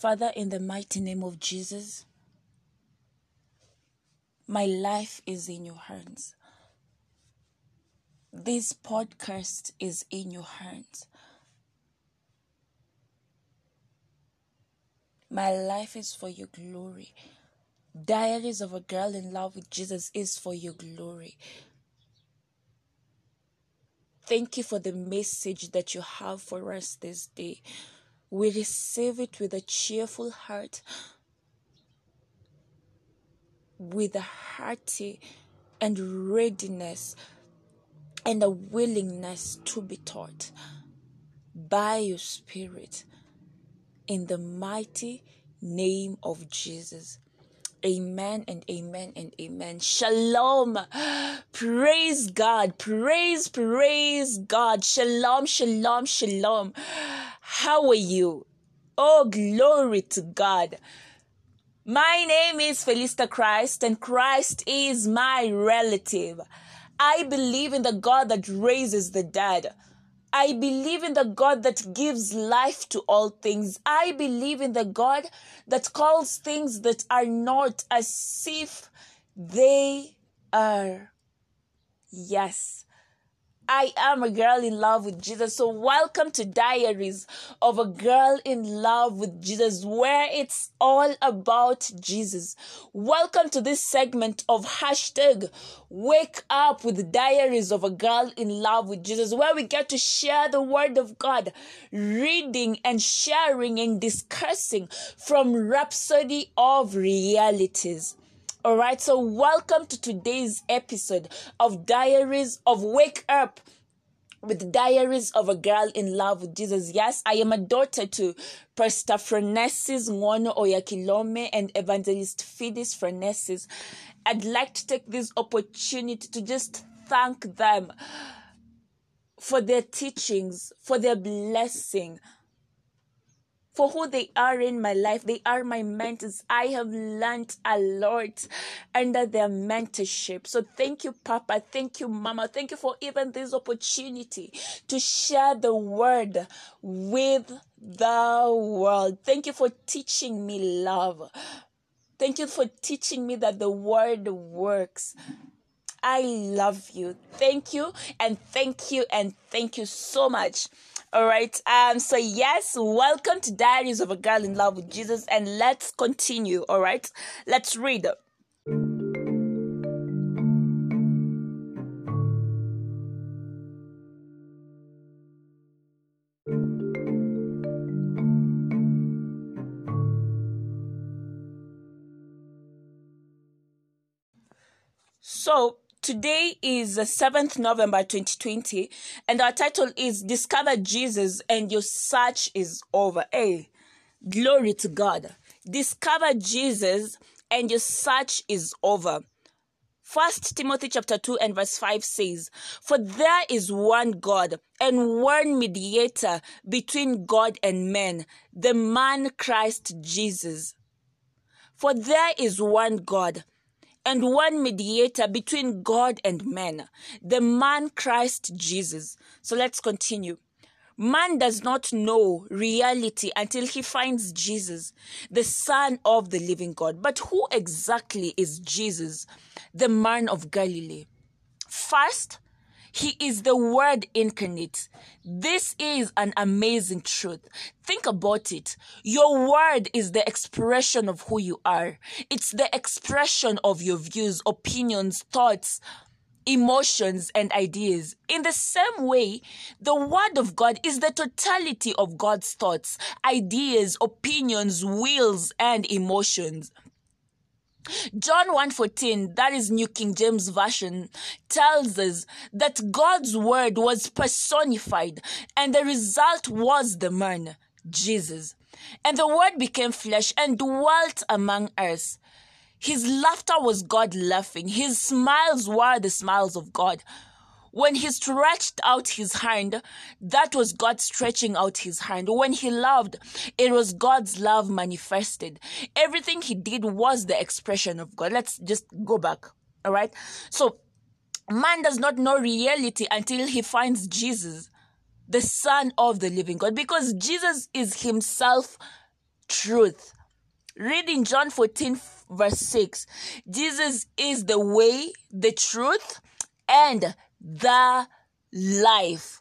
Father, in the mighty name of Jesus, my life is in your hands. This podcast is in your hands. My life is for your glory. Diaries of a Girl in Love with Jesus is for your glory. Thank you for the message that you have for us this day. We receive it with a cheerful heart, with a hearty and readiness and a willingness to be taught by your Spirit in the mighty name of Jesus. Amen and amen and amen. Shalom. Praise God. Praise, praise God. Shalom, shalom, shalom. How are you? Oh, glory to God. My name is Felista Christ, and Christ is my relative. I believe in the God that raises the dead. I believe in the God that gives life to all things. I believe in the God that calls things that are not as if they are. Yes. I am a girl in love with Jesus. So, welcome to Diaries of a Girl in Love with Jesus, where it's all about Jesus. Welcome to this segment of hashtag Wake Up with Diaries of a Girl in Love with Jesus, where we get to share the Word of God, reading and sharing and discussing from Rhapsody of Realities. All right, so welcome to today's episode of Diaries of Wake Up with Diaries of a Girl in Love with Jesus. Yes, I am a daughter to Pastor Phronesis Ngono Oyakhilome and Evangelist Fides Phronesis. I'd like to take this opportunity to just thank them for their teachings, for their blessing for who they are in my life. They are my mentors. I have learned a lot under their mentorship. So thank you, Papa. Thank you, Mama. Thank you for even this opportunity to share the word with the world. Thank you for teaching me love. Thank you for teaching me that the word works. I love you. Thank you and thank you and thank you so much. All right. Um. So yes, welcome to Diaries of a Girl in Love with Jesus, and let's continue. All right. Let's read. So Today is the 7th November 2020, and our title is Discover Jesus and Your Search is Over. Hey, glory to God. Discover Jesus and your search is over. First Timothy chapter 2 and verse 5 says, For there is one God and one mediator between God and men, the man Christ Jesus. For there is one God and one mediator between God and man, the man Christ Jesus. So let's continue. Man does not know reality until he finds Jesus, the Son of the living God. But who exactly is Jesus, the man of Galilee? First, he is the Word incarnate. This is an amazing truth. Think about it. Your word is the expression of who you are. It's the expression of your views, opinions, thoughts, emotions, and ideas. In the same way, the Word of God is the totality of God's thoughts, ideas, opinions, wills, and emotions. John 1:14 that is New King James version tells us that God's word was personified and the result was the man Jesus. And the word became flesh and dwelt among us. His laughter was God laughing. His smiles were the smiles of God when he stretched out his hand, that was God stretching out his hand. When he loved, it was God's love manifested. Everything he did was the expression of God. Let's just go back. All right. So man does not know reality until he finds Jesus, the son of the living God, because Jesus is himself truth. Reading John 14, verse 6. Jesus is the way, the truth, and the life.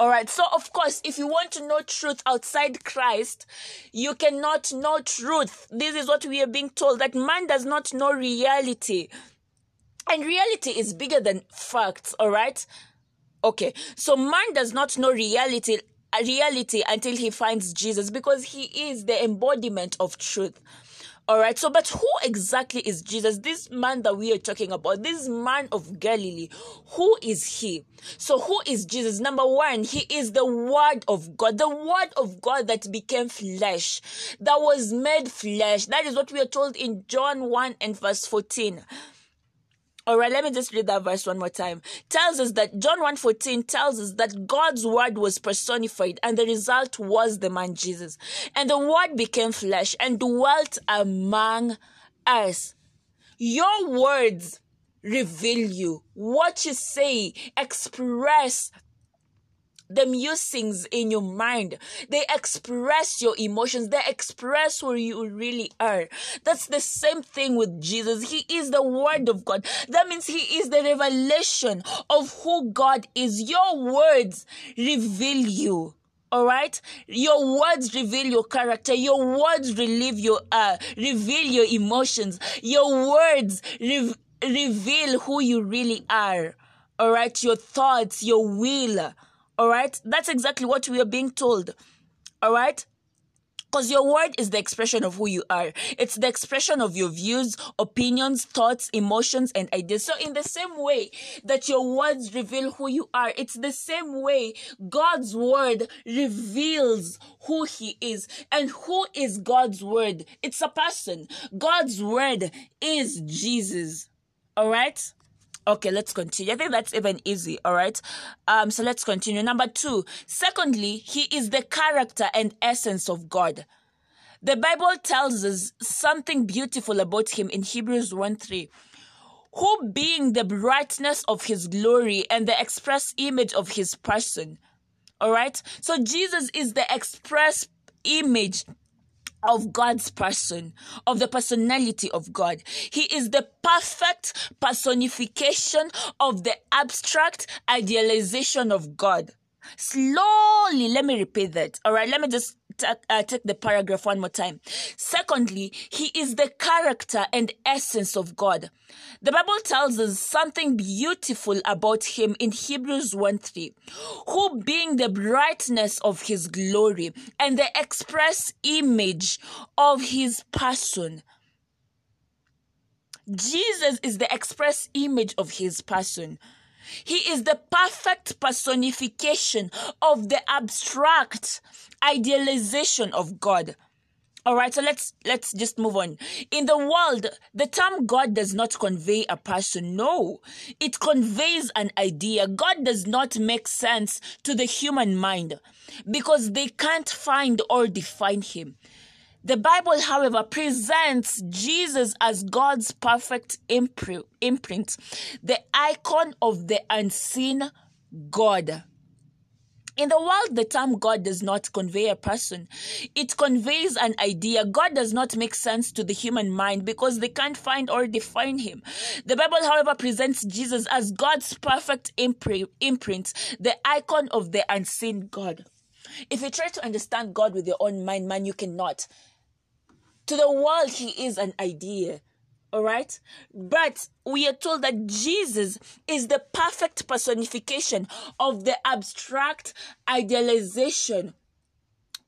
All right. So, of course, if you want to know truth outside Christ, you cannot know truth. This is what we are being told that man does not know reality. And reality is bigger than facts. All right. Okay. So, man does not know reality reality until he finds Jesus because he is the embodiment of truth. All right. So, but who exactly is Jesus? This man that we are talking about, this man of Galilee, who is he? So, who is Jesus? Number one, he is the Word of God, the Word of God that became flesh, that was made flesh. That is what we are told in John 1 and verse 14. All right, let me just read that verse one more time. Tells us that John 1:14 tells us that God's word was personified and the result was the man Jesus. And the word became flesh and dwelt among us. Your words reveal you. What you say express the musings in your mind. They express your emotions. They express who you really are. That's the same thing with Jesus. He is the word of God. That means he is the revelation of who God is. Your words reveal you. All right, your words reveal your character. Your words relieve your uh reveal your emotions. Your words re- reveal who you really are. All right, your thoughts, your will all right. That's exactly what we are being told. All right. Because your word is the expression of who you are. It's the expression of your views, opinions, thoughts, emotions, and ideas. So, in the same way that your words reveal who you are, it's the same way God's word reveals who He is. And who is God's word? It's a person. God's word is Jesus. All right? Okay, let's continue. I think that's even easy. All right. Um, so let's continue. Number two. Secondly, he is the character and essence of God. The Bible tells us something beautiful about him in Hebrews 1 3. Who being the brightness of his glory and the express image of his person. All right. So Jesus is the express image of God's person, of the personality of God. He is the perfect personification of the abstract idealization of God. Slowly, let me repeat that. All right, let me just uh, take the paragraph one more time. Secondly, he is the character and essence of God. The Bible tells us something beautiful about him in Hebrews 1 3, who being the brightness of his glory and the express image of his person. Jesus is the express image of his person. He is the perfect personification of the abstract idealization of God. All right, so let's let's just move on. In the world, the term God does not convey a person. No, it conveys an idea. God does not make sense to the human mind because they can't find or define him. The Bible, however, presents Jesus as God's perfect imprint, the icon of the unseen God. In the world, the term God does not convey a person. It conveys an idea. God does not make sense to the human mind because they can't find or define him. The Bible, however, presents Jesus as God's perfect imprint, the icon of the unseen God. If you try to understand God with your own mind, man, you cannot. To the world, he is an idea. All right. But we are told that Jesus is the perfect personification of the abstract idealization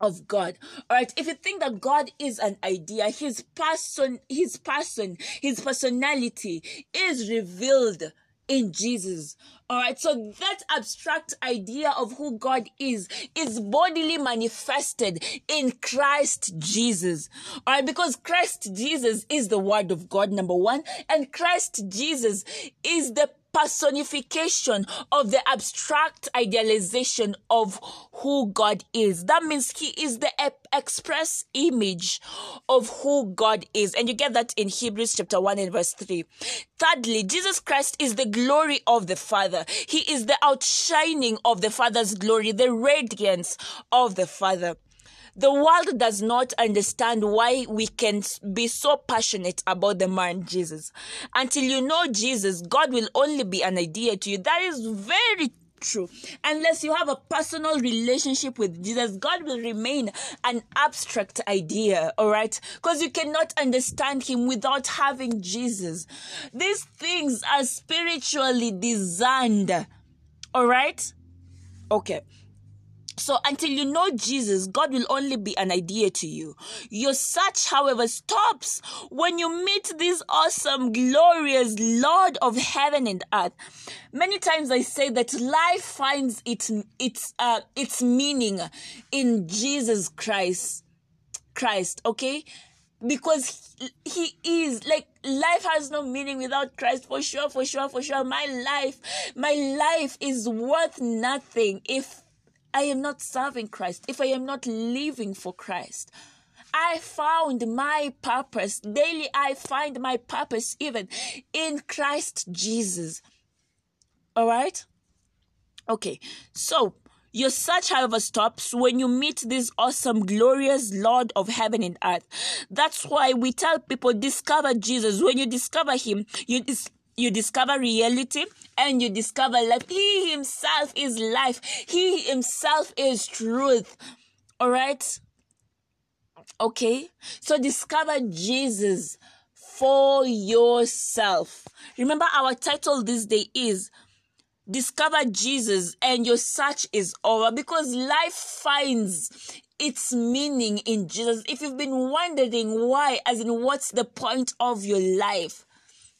of God. All right. If you think that God is an idea, his person, his person, his personality is revealed in Jesus. All right. So that abstract idea of who God is is bodily manifested in Christ Jesus. All right. Because Christ Jesus is the word of God, number one. And Christ Jesus is the personification of the abstract idealization of who God is. That means He is the express image of who God is. And you get that in Hebrews chapter 1 and verse 3. Thirdly, Jesus Christ is the glory of the Father. He is the outshining of the Father's glory, the radiance of the Father. The world does not understand why we can be so passionate about the man Jesus. Until you know Jesus, God will only be an idea to you. That is very true. Unless you have a personal relationship with Jesus, God will remain an abstract idea, all right? Because you cannot understand Him without having Jesus. These things are spiritually designed, all right? Okay. So until you know Jesus, God will only be an idea to you. Your search, however, stops when you meet this awesome, glorious Lord of heaven and earth. Many times I say that life finds its its uh its meaning in Jesus Christ. Christ, okay? Because he is like life has no meaning without Christ for sure, for sure, for sure. My life, my life is worth nothing if I am not serving Christ, if I am not living for Christ, I found my purpose. Daily, I find my purpose even in Christ Jesus. All right? Okay, so your search, however, stops when you meet this awesome, glorious Lord of heaven and earth. That's why we tell people discover Jesus. When you discover Him, you dis- you discover reality and you discover that He himself is life. He himself is truth. All right? Okay? So discover Jesus for yourself. Remember, our title this day is Discover Jesus and your search is over because life finds its meaning in Jesus. If you've been wondering why, as in what's the point of your life,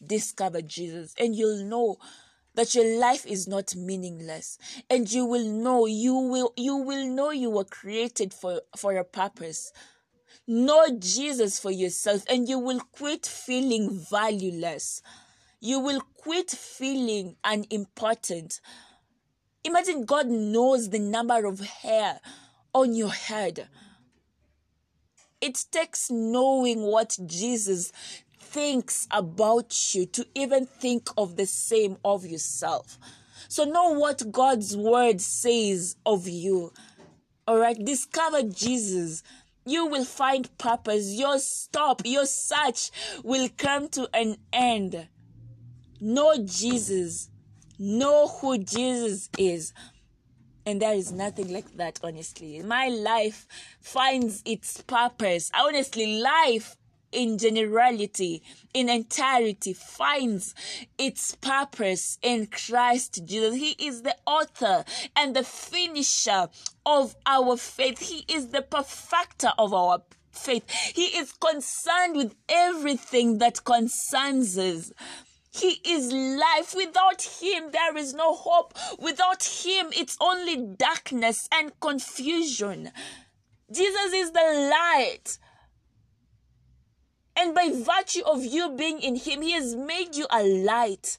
discover Jesus and you'll know that your life is not meaningless. And you will know you will you will know you were created for for a purpose. Know jesus for yourself and you will quit feeling valueless. You will quit feeling unimportant. Imagine god knows the number of hair on your head. It takes knowing what jesus thinks about you to even think of the same of yourself. So know what God's word says of you. All right, discover Jesus. You will find purpose. Your stop, your search will come to an end. Know Jesus. Know who Jesus is. And there is nothing like that, honestly. My life finds its purpose. Honestly, life in generality, in entirety, finds its purpose in Christ Jesus. He is the author and the finisher of our faith. He is the perfecter of our faith. He is concerned with everything that concerns us. He is life. Without him, there is no hope. Without him, it's only darkness and confusion. Jesus is the light. And by virtue of you being in Him, He has made you a light.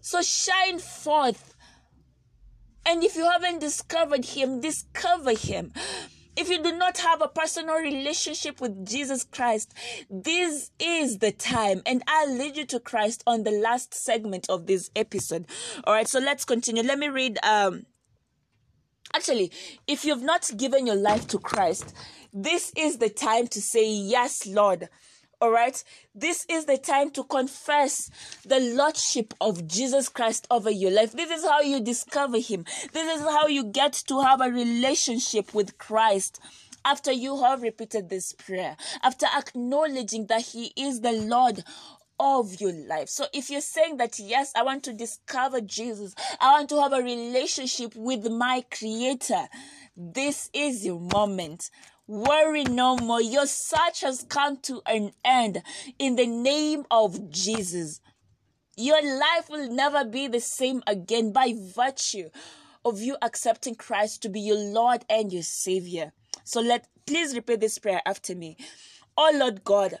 So shine forth. And if you haven't discovered Him, discover Him. If you do not have a personal relationship with Jesus Christ, this is the time. And I'll lead you to Christ on the last segment of this episode. All right, so let's continue. Let me read. Um, actually, if you've not given your life to Christ, this is the time to say, Yes, Lord. All right. This is the time to confess the Lordship of Jesus Christ over your life. This is how you discover Him. This is how you get to have a relationship with Christ after you have repeated this prayer, after acknowledging that He is the Lord of your life. So if you're saying that, yes, I want to discover Jesus, I want to have a relationship with my Creator, this is your moment. Worry no more. Your search has come to an end in the name of Jesus. Your life will never be the same again by virtue of you accepting Christ to be your Lord and your Savior. So let please repeat this prayer after me. Oh Lord God,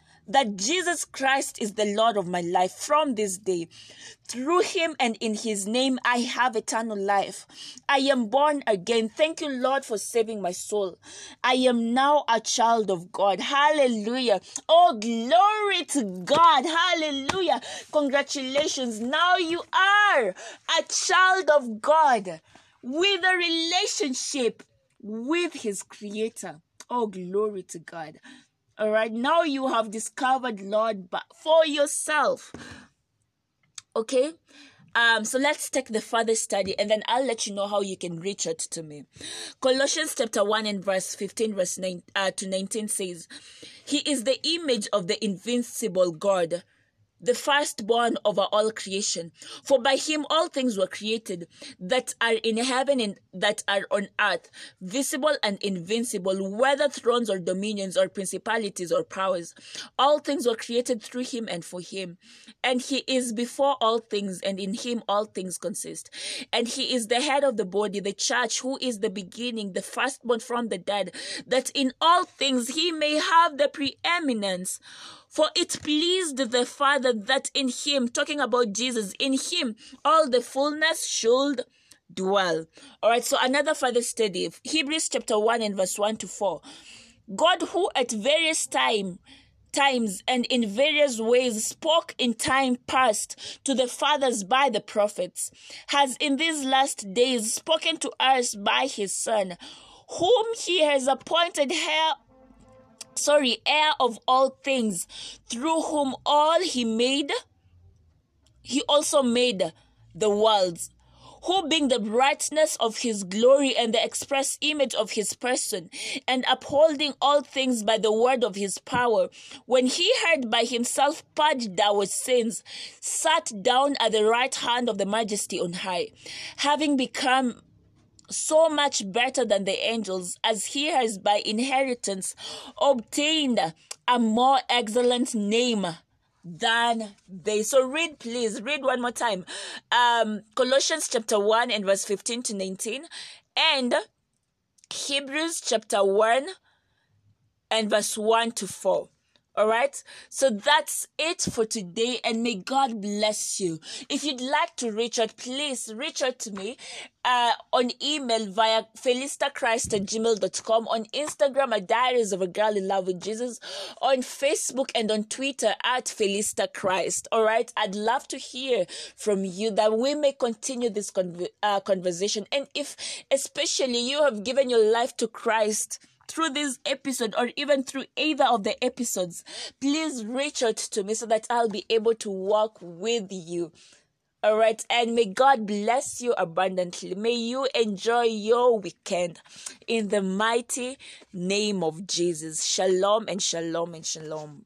that Jesus Christ is the Lord of my life from this day. Through him and in his name, I have eternal life. I am born again. Thank you, Lord, for saving my soul. I am now a child of God. Hallelujah. Oh, glory to God. Hallelujah. Congratulations. Now you are a child of God with a relationship with his creator. Oh, glory to God. All right, now you have discovered Lord for yourself. Okay, um, so let's take the further study and then I'll let you know how you can reach out to me. Colossians chapter 1 and verse 15 verse 9 uh, to 19 says, He is the image of the invincible God the firstborn over all creation. For by him all things were created that are in heaven and that are on earth, visible and invincible, whether thrones or dominions or principalities or powers. All things were created through him and for him. And he is before all things, and in him all things consist. And he is the head of the body, the church, who is the beginning, the firstborn from the dead, that in all things he may have the preeminence. For it pleased the Father that in him, talking about Jesus, in him all the fullness should dwell. All right, so another further study, Hebrews chapter 1 and verse 1 to 4. God who at various time times and in various ways spoke in time past to the fathers by the prophets, has in these last days spoken to us by his Son, whom he has appointed heir sorry, heir of all things, through whom all he made, he also made the worlds, who being the brightness of his glory and the express image of his person, and upholding all things by the word of his power, when he had by himself purged our sins, sat down at the right hand of the majesty on high, having become so much better than the angels, as he has by inheritance obtained a more excellent name than they. So read, please, read one more time. Um, Colossians chapter 1 and verse 15 to 19, and Hebrews chapter 1 and verse 1 to 4. All right. So that's it for today. And may God bless you. If you'd like to reach out, please reach out to me uh, on email via felistachrist at gmail.com, on Instagram at Diaries of a Girl in Love with Jesus, on Facebook and on Twitter at felistachrist. All right. I'd love to hear from you that we may continue this con- uh, conversation. And if especially you have given your life to Christ, through this episode or even through either of the episodes, please reach out to me so that I'll be able to walk with you. All right, and may God bless you abundantly. May you enjoy your weekend in the mighty name of Jesus. Shalom and shalom and shalom.